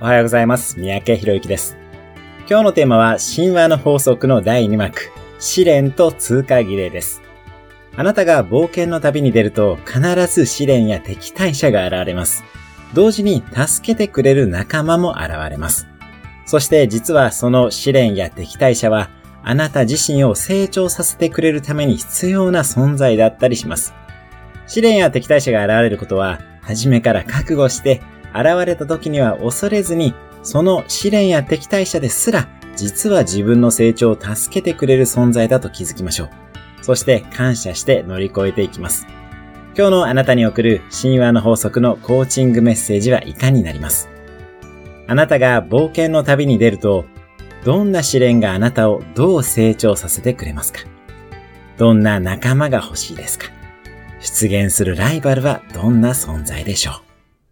おはようございます。三宅博之です。今日のテーマは神話の法則の第2幕、試練と通過儀礼です。あなたが冒険の旅に出ると必ず試練や敵対者が現れます。同時に助けてくれる仲間も現れます。そして実はその試練や敵対者はあなた自身を成長させてくれるために必要な存在だったりします。試練や敵対者が現れることは、初めから覚悟して現れた時には恐れずに、その試練や敵対者ですら、実は自分の成長を助けてくれる存在だと気づきましょう。そして感謝して乗り越えていきます。今日のあなたに送る神話の法則のコーチングメッセージは以下になります？あなたが冒険の旅に出ると、どんな試練があなたをどう成長させてくれますか？どんな仲間が欲しいですか？出現するライバルはどんな存在でしょう？